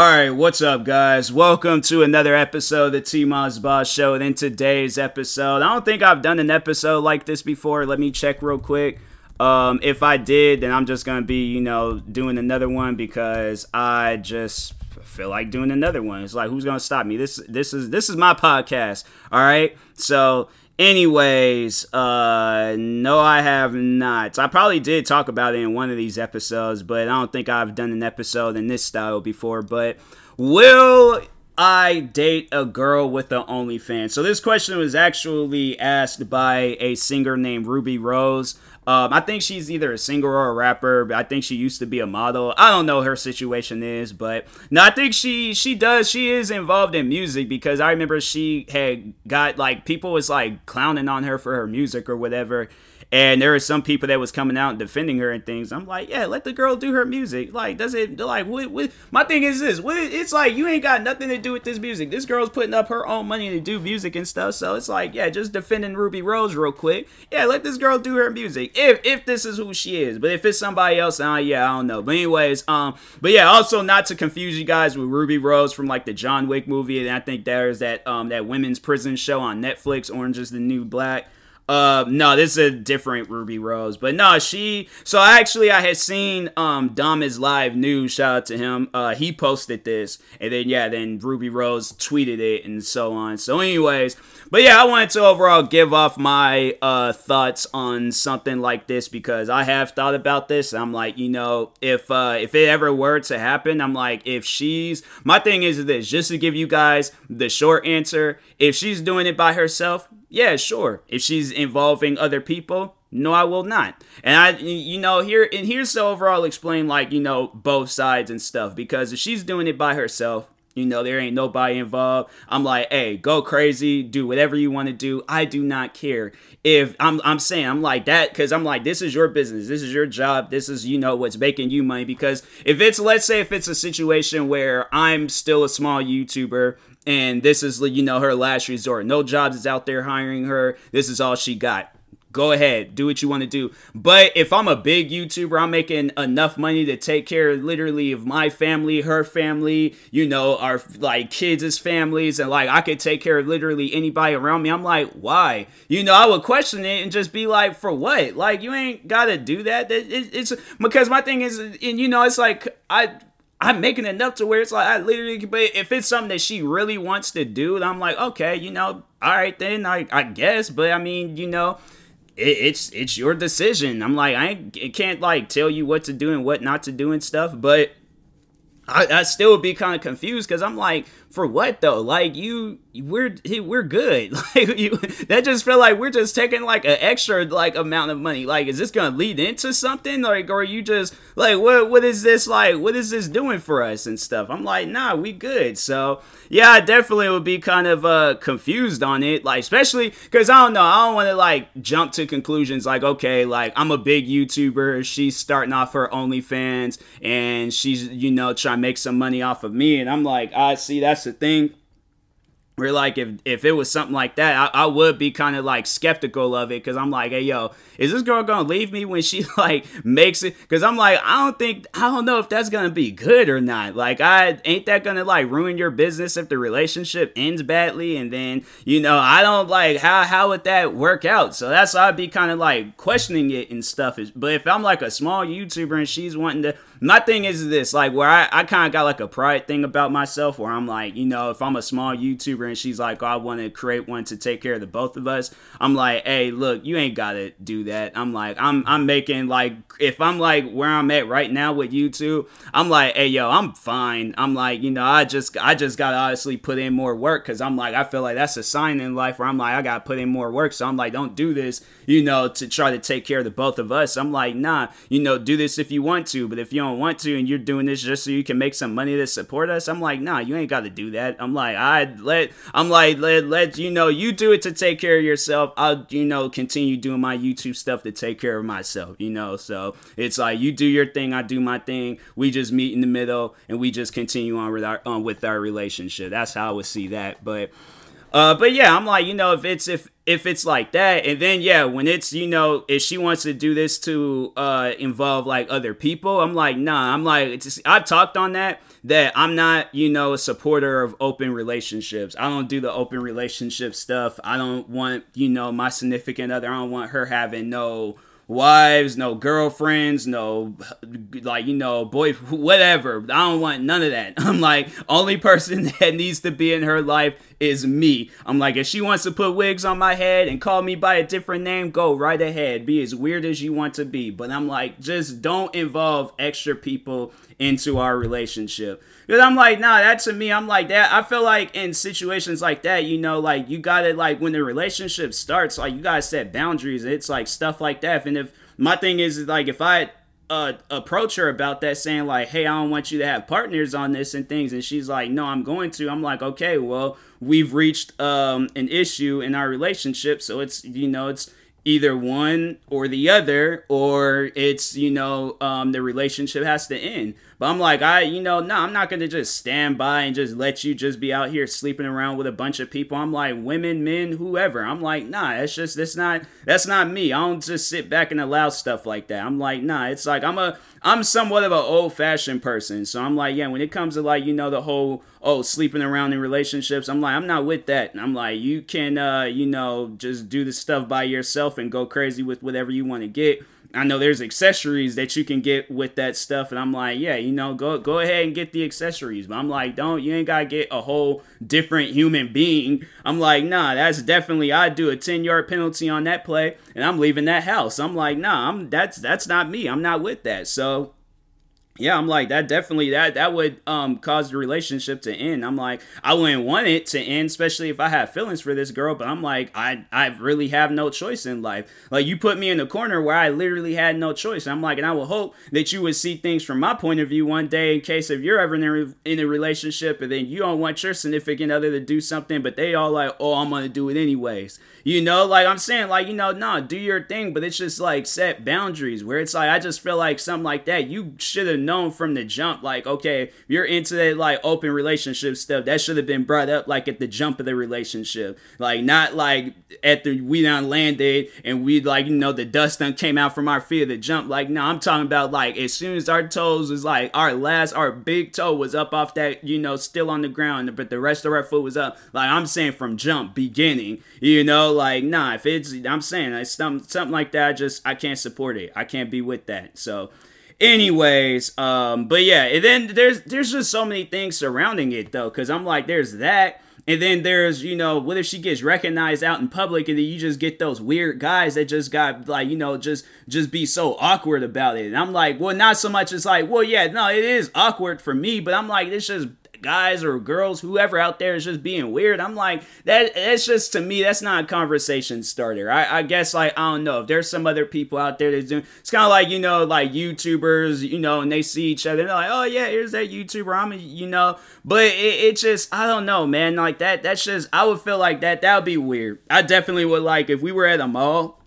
All right, what's up, guys? Welcome to another episode of the T Moss Boss Show. And in today's episode, I don't think I've done an episode like this before. Let me check real quick. Um, if I did, then I'm just gonna be, you know, doing another one because I just feel like doing another one. It's like, who's gonna stop me? This, this is, this is my podcast. All right, so Anyways, uh, no, I have not. I probably did talk about it in one of these episodes, but I don't think I've done an episode in this style before. But will I date a girl with an OnlyFans? So this question was actually asked by a singer named Rubi Rose. Um, I think she's either a singer or a rapper, but I think she used to be a model. I don't know her situation is, but no, I think she she does. She is involved in music because I remember she had got like people was like clowning on her for her music or whatever and there are some people that was coming out and defending her and things. I'm like, yeah, let the girl do her music. Like, does it like what, what my thing is this? What it's like you ain't got nothing to do with this music. This girl's putting up her own money to do music and stuff. So it's like, yeah, just defending Rubi Rose real quick. Yeah, let this girl do her music. If if this is who she is. But if it's somebody else, uh, yeah, I don't know. But anyways, um, but yeah, also not to confuse you guys with Ruby Rose from like the John Wick movie, and I think there's that um that women's prison show on Netflix, Orange is the New Black. Uh, no, this is a different Rubi Rose, but no, she. So actually, I had seen um Dom is live news. Shout out to him. Uh, he posted this, and then yeah, then Rubi Rose tweeted it, and so on. So, anyways, but yeah, I wanted to overall give off my uh thoughts on something like this because I have thought about this. I'm like, you know, if uh if it ever were to happen, I'm like, if she's my thing is this, just to give you guys the short answer, if she's doing it by herself yeah, sure. If she's involving other people, no, I will not. And I, you know, here and here's to overall explain like you know both sides and stuff because if she's doing it by herself, you know, there ain't nobody involved. I'm like, hey, go crazy, do whatever you want to do. I do not care. If I'm, I'm saying, I'm like that because I'm like, this is your business, this is your job, this is you know what's making you money. Because if it's, let's say, if it's a situation where I'm still a small YouTuber and this is you know her last resort. No jobs is out there hiring her. This is all she got. Go ahead, do what you want to do. But if I'm a big YouTuber, I'm making enough money to take care literally of my family, her family, you know, our like kids' families, and like I could take care of literally anybody around me. I'm like, why? You know, I would question it and just be like, for what? Like, you ain't gotta do that. It's because my thing is, and you know, it's like I I'm making enough to where it's like I literally but if it's something that she really wants to do, I'm like, okay, you know, all right then, I I guess. But I mean, you know, it, it's it's your decision. I'm like, I, I can't like tell you what to do and what not to do and stuff, but I, I still would be kind of confused because I'm like, for what though? Like you, we're we're good. Like you, that just felt like we're just taking like an extra like amount of money. Like, is this gonna lead into something? Like, or you just like, what what is this like? What is this doing for us and stuff? I'm like, nah, we good. So yeah, I definitely would be kind of uh confused on it. Like, especially because I don't know, I don't want to like jump to conclusions. Like, okay, like I'm a big YouTuber. She's starting off her OnlyFans and she's you know trying to make some money off of me, and I'm like, I see that's the thing where like if if it was something like that i, I would be kind of like skeptical of it because i'm like hey yo is this girl gonna leave me when she like makes it? Because i'm like i don't think i don't know if that's gonna be good or not. Like i ain't that gonna like ruin your business if the relationship ends badly and then you know i don't like how how would that work out? So that's why i'd be kind of like questioning it and stuff but if i'm like a small youtuber and she's wanting to my thing is this like where i, I kind of got like a pride thing about myself where i'm like you know if i'm a small youtuber and she's like oh, i want to create one to take care of the both of us i'm like hey look you ain't gotta do that i'm like i'm i'm making like if i'm like where i'm at right now with youtube i'm like hey yo i'm fine i'm like you know i just i just gotta honestly put in more work because i'm like i feel like that's a sign in life where i'm like i gotta put in more work so i'm like don't do this you know to try to take care of the both of us i'm like nah you know do this if you want to but if you don't don't want to and you're doing this just so you can make some money to support us i'm like nah you ain't got to do that. I'm like i let i'm like let let you know you do it to take care of yourself. I'll you know continue doing my youtube stuff to take care of myself you know? So it's like you do your thing i do my thing. We just meet in the middle and we just continue on with our on with our relationship. That's how i would see that but Uh, but yeah, I'm like, you know, if it's if if it's like that, and then yeah, when it's you know, if she wants to do this to uh involve like other people, I'm like, nah. I'm like, I've talked on that that I'm not, you know, a supporter of open relationships. I don't do the open relationship stuff. I don't want, you know, my significant other. I don't want her having no wives, no girlfriends, no like you know boy whatever. I don't want none of that. I'm like only person that needs to be in her life is me. I'm like if she wants to put wigs on my head and call me by a different name, go right ahead. Be as weird as you want to be. But I'm like just don't involve extra people into our relationship. Because I'm like, nah, that to me, I'm like that. I feel like in situations like that, you know, like you gotta like when the relationship starts, like you gotta set boundaries. It's like stuff like that. And if my thing is like if I uh, approach her about that, saying like, "Hey, I don't want you to have partners on this and things," and she's like, "No, I'm going to." I'm like, "Okay, well, we've reached um, an issue in our relationship, so it's you know it's." either one or the other or it's you know um, the relationship has to end but I'm like, I, you know, no, I'm not gonna just stand by and just let you just be out here sleeping around with a bunch of people. I'm like, women, men, whoever. I'm like, nah, that's just that's not that's not me. I don't just sit back and allow stuff like that. I'm like, nah, it's like I'm a I'm somewhat of an old fashioned person. So I'm like, yeah, when it comes to like, you know, the whole oh sleeping around in relationships, I'm like, I'm not with that. And I'm like, you can uh, you know, just do the stuff by yourself and go crazy with whatever you want to get I know there's accessories that you can get with that stuff, and I'm like, yeah, you know, go go ahead and get the accessories. But I'm like, don't you ain't gotta get a whole different human being. I'm like, nah, that's definitely I do a 10 yard penalty on that play, and I'm leaving that house. I'm like, nah, I'm that's that's not me. I'm not with that. So yeah, I'm like that definitely that that would um cause the relationship to end. I'm like I wouldn't want it to end, especially if I have feelings for this girl. But I'm like I I really have no choice in life. Like you put me in a corner where I literally had no choice. I'm like, and I will hope that you would see things from my point of view one day. In case if you're ever in a, in a relationship and then you don't want your significant other to do something, but they all like, oh, I'm gonna do it anyways. You know, like I'm saying, like you know, nah, do your thing. But it's just like set boundaries where it's like I just feel like something like that you should have known from the jump, like, okay, you're into that like open relationship stuff. That should have been brought up like at the jump of the relationship. Like not like at the we done landed and we like, you know, the dust done came out from our feet of the jump. Like, no, I'm talking about like as soon as our toes was like our last our big toe was up off that, you know, still on the ground, but the rest of our foot was up. Like I'm saying from jump, beginning, you know, like nah, if it's I'm saying something something like that, I just I can't support it. I can't be with that. So anyways um but yeah and then there's there's just so many things surrounding it though because i'm like there's that and then there's you know what if she gets recognized out in public and then you just get those weird guys that just got like you know just just be so awkward about it and i'm like well not so much as like well yeah no it is awkward for me but i'm like it's just guys or girls, whoever out there is just being weird. I'm like, that that's just to me, that's not a conversation starter. I, I guess like I don't know if there's some other people out there that's doing it's kind of like, you know, like YouTubers, you know, and they see each other, they're like, Oh yeah, here's that YouTuber. I'm a, you know, but it, it just I don't know, man. Like that that's just I would feel like that that would be weird. I definitely would like if we were at a mall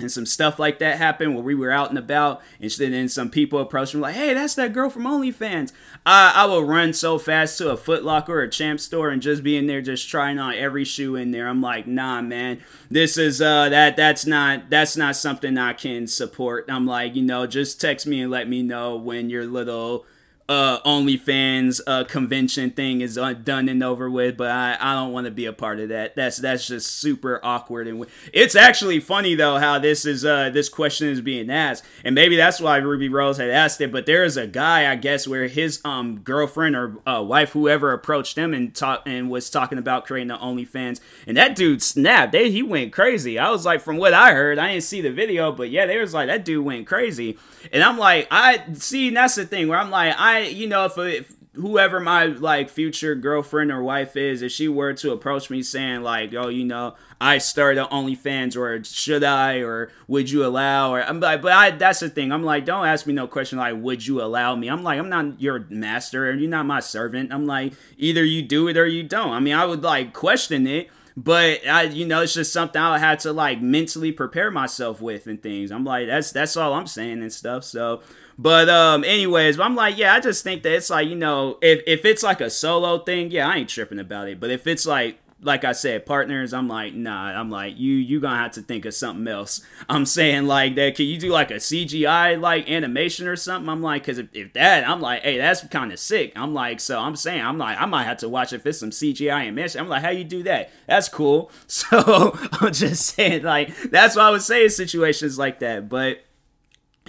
and some stuff like that happened where we were out and about and then some people approached me like hey that's that girl from onlyfans. I, I will run so fast to a Foot Locker or a champ store and just be in there just trying on every shoe in there. I'm like nah man. This is uh that that's not that's not something i can support. I'm like you know just text me and let me know when your little uh, OnlyFans uh, convention thing is uh, done and over with, but I, I don't want to be a part of that. That's that's just super awkward and it's actually funny though how this is uh this question is being asked, and maybe that's why Rubi Rose had asked it. But there is a guy I guess where his um girlfriend or uh, wife whoever approached him and talk and was talking about creating the OnlyFans, and that dude snapped. They, he went crazy. I was like, from what I heard, I didn't see the video, but yeah, they was like that dude went crazy, and I'm like, I see. that's the thing where I'm like, I you know, if, if whoever my like future girlfriend or wife is, if she were to approach me saying like, "Oh, you know, I started OnlyFans, or should I, or would you allow?" Or I'm like, but I that's the thing. I'm like, don't ask me no question like, "Would you allow me?" I'm like, I'm not your master, and you're not my servant. I'm like, either you do it or you don't. I mean, I would like question it. But I, you know, it's just something I had to like mentally prepare myself with and things. I'm like, that's that's all I'm saying and stuff. So, but um, anyways, I'm like, yeah, I just think that it's like, you know, if if it's like a solo thing, yeah, I ain't tripping about it. But if it's like like I said, partners, I'm like, nah, I'm like, you you gonna have to think of something else. I'm saying like that, can you do like a CGI like animation or something? I'm like, cause if, if that, I'm like, hey, that's kind of sick. I'm like, so I'm saying, I'm like, I might have to watch if it's some CGI animation. I'm like, how you do that? That's cool. So I'm just saying, like, that's why I would say situations like that. But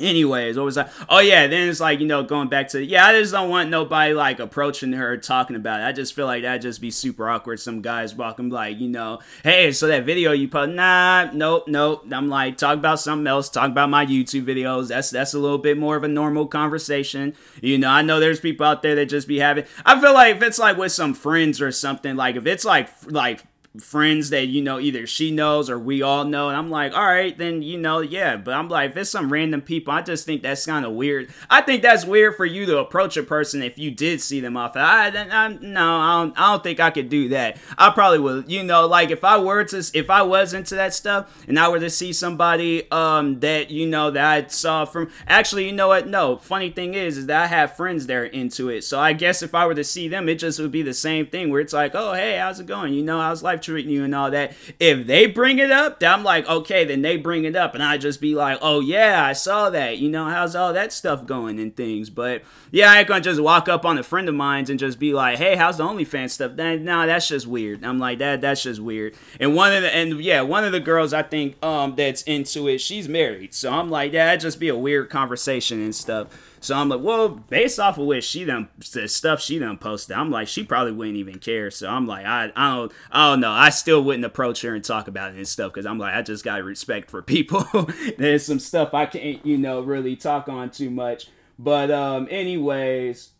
Anyways, what was I? Oh yeah, then it's like you know going back to yeah, I just don't want nobody like approaching her talking about it. I just feel like that'd just be super awkward. Some guys walking like you know, hey, so that video you put, nah, nope, nope. I'm like talk about something else. Talk about my YouTube videos. That's that's a little bit more of a normal conversation. You know, I know there's people out there that just be having. I feel like if it's like with some friends or something, like if it's like like friends that you know either she knows or we all know. And i'm like all right then you know yeah. But i'm like if it's some random people i just think that's kind of weird. I think that's weird for you to approach a person if you did see them off. I, I, no I don't, I don't think i could do that. I probably would you know like if i were to if i was into that stuff and i were to see somebody um that you know that i saw from actually you know what? No funny thing is is that i have friends that are into it. So i guess if i were to see them it just would be the same thing where it's like oh hey how's it going? You know how's life treating you and all that. If they bring it up, then I'm like, okay, then they bring it up, and I just be like, oh yeah, I saw that. You know, how's all that stuff going and things. But yeah, I ain't gonna just walk up on a friend of mine's and just be like, hey, how's the OnlyFans stuff? Then no, nah, that's just weird. I'm like that. That's just weird. And one of the and yeah, one of the girls I think um that's into it, she's married. So I'm like, yeah, that'd just be a weird conversation and stuff. So I'm like, well, based off of what she done, the stuff she done posted, I'm like, she probably wouldn't even care. So I'm like, I, I don't, I don't know. I still wouldn't approach her and talk about it and stuff because I'm like, I just got respect for people. There's some stuff I can't, you know, really talk on too much. But um, anyways,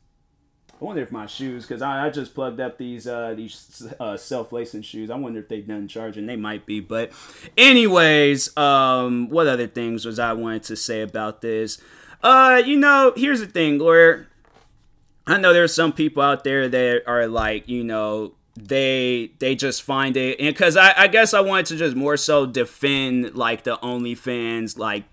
I wonder if my shoes, because I, I just plugged up these uh, these uh, self lacing shoes. I wonder if they done charging. They might be, but anyways, um, what other things was I wanted to say about this? Uh, you know, here's the thing, Lawyer. I know there's some people out there that are like, you know, they they just find it and because I, I guess I wanted to just more so defend like the OnlyFans like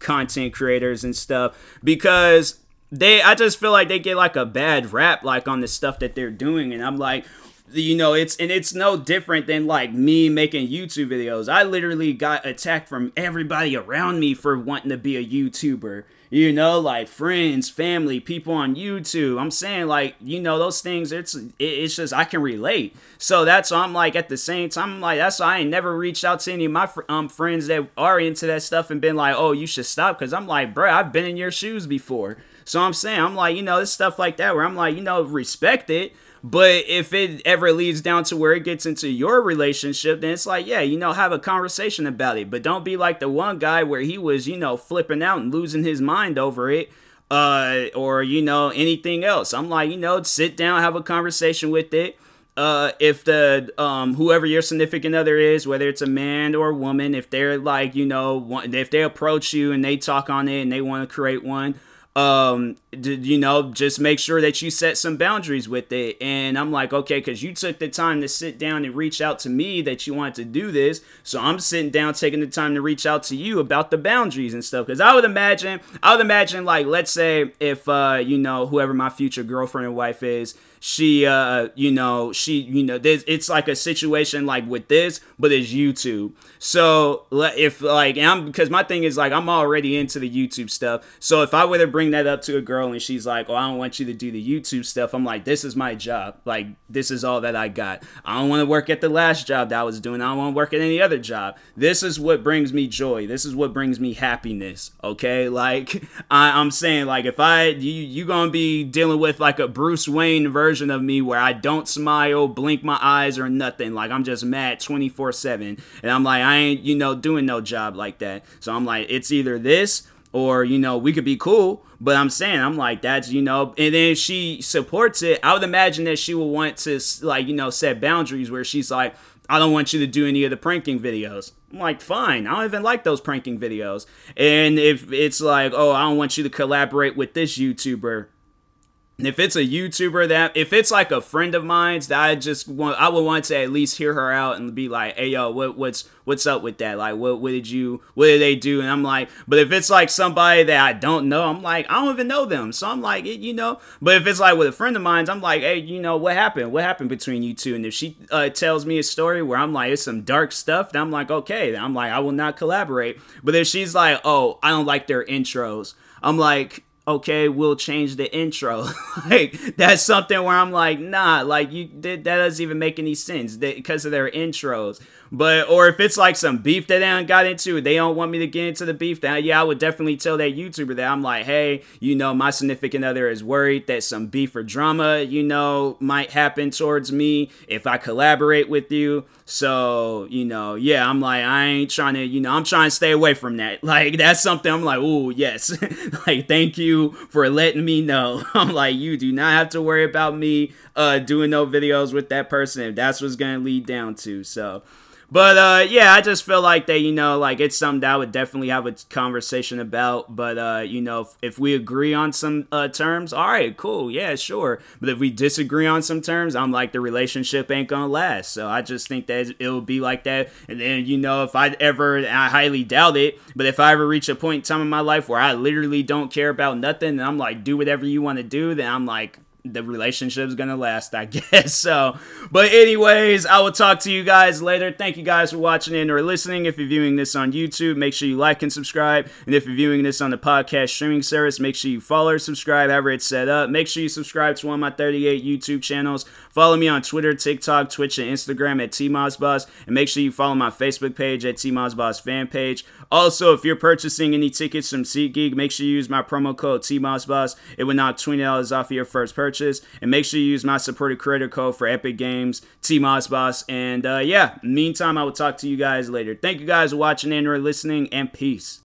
content creators and stuff because they I just feel like they get like a bad rap like on the stuff that they're doing and I'm like you know it's and it's no different than like me making youtube videos. I literally got attacked from everybody around me for wanting to be a youtuber. You know like friends family people on youtube. I'm saying like you know those things it's it's just i can relate. So that's why i'm like at the same time I'm like that's why i ain't never reached out to any of my um friends that are into that stuff and been like oh you should stop because i'm like bro i've been in your shoes before. So i'm saying i'm like you know this stuff like that where i'm like you know respect it but if it ever leads down to where it gets into your relationship, then it's like, yeah, you know, have a conversation about it. But don't be like the one guy where he was, you know, flipping out and losing his mind over it. Uh, or you know anything else. I'm like, you know, sit down, have a conversation with it. Uh, if the um whoever your significant other is, whether it's a man or a woman, if they're like you know, if they approach you and they talk on it and they want to create one, um you know just make sure that you set some boundaries with it. And i'm like okay because you took the time to sit down and reach out to me that you wanted to do this. So i'm sitting down taking the time to reach out to you about the boundaries and stuff. Because i would imagine i would imagine like let's say if uh you know whoever my future girlfriend and wife is she uh you know she you know there's it's like a situation like with this but it's youtube. So if like i'm because my thing is like i'm already into the youtube stuff. So if i were to bring that up to a girl and she's like oh i don't want you to do the youtube stuff i'm like this is my job. Like this is all that i got. I don't want to work at the last job that i was doing. I don't want to work at any other job. This is what brings me joy. This is what brings me happiness okay? Like I, i'm saying like if i you you gonna be dealing with like a bruce wayne version version of me where I don't smile, blink my eyes, or nothing. Like I'm just mad 24 7. And I'm like, I ain't, you know, doing no job like that. So I'm like, it's either this or, you know, we could be cool. But I'm saying, I'm like, that's, you know, and then she supports it. I would imagine that she would want to, like, you know, set boundaries where she's like, I don't want you to do any of the pranking videos. I'm like, fine. I don't even like those pranking videos. And if it's like, oh, I don't want you to collaborate with this YouTuber, if it's a YouTuber that if it's like a friend of mine's that I just want I would want to at least hear her out and be like, hey yo, what what's what's up with that? Like what what did you what did they do? And I'm like, but if it's like somebody that I don't know, I'm like, I don't even know them. So I'm like, you know, but if it's like with a friend of mine's, I'm like, hey, you know, what happened? What happened between you two? And if she uh, tells me a story where I'm like, it's some dark stuff, then I'm like, okay, then I'm like, I will not collaborate. But if she's like, oh, I don't like their intros, I'm like, okay, we'll change the intro. like that's something where I'm like, nah, like you that doesn't even make any sense because of their intros. But or if it's like some beef that they got into, they don't want me to get into the beef. Then yeah, I would definitely tell that YouTuber that I'm like, hey, you know, my significant other is worried that some beef or drama, you know, might happen towards me if I collaborate with you. So, you know, yeah, I'm like, I ain't trying to, you know, I'm trying to stay away from that. Like, that's something I'm like, oh, yes. like, thank you for letting me know. I'm like, you do not have to worry about me uh doing no videos with that person if that's what's gonna lead down to. So, but uh, yeah, I just feel like that, you know, like it's something that I would definitely have a conversation about. But uh, you know, if, if we agree on some uh, terms, all right, cool, yeah, sure. But if we disagree on some terms, I'm like the relationship ain't gonna last. So I just think that it'll be like that. And then you know, if I ever, I highly doubt it, but if I ever reach a point in time in my life where I literally don't care about nothing, and I'm like, do whatever you want to do, then I'm like, the relationship's gonna last, I guess. So, but anyways, I will talk to you guys later. Thank you guys for watching and or listening. If you're viewing this on YouTube, make sure you like and subscribe. And if you're viewing this on the podcast streaming service, make sure you follow or subscribe, however it's set up. Make sure you subscribe to one of my 38 YouTube channels. Follow me on Twitter, TikTok, Twitch, and Instagram at TMossBoss. And make sure you follow my Facebook page at TMossBoss fan page. Also, if you're purchasing any tickets from SeatGeek, make sure you use my promo code TMossBoss. It will knock $20 off of your first purchase. And make sure you use my supported creator code for Epic Games, TMossBoss. And uh, yeah, meantime, I will talk to you guys later. Thank you guys for watching and or listening, and peace.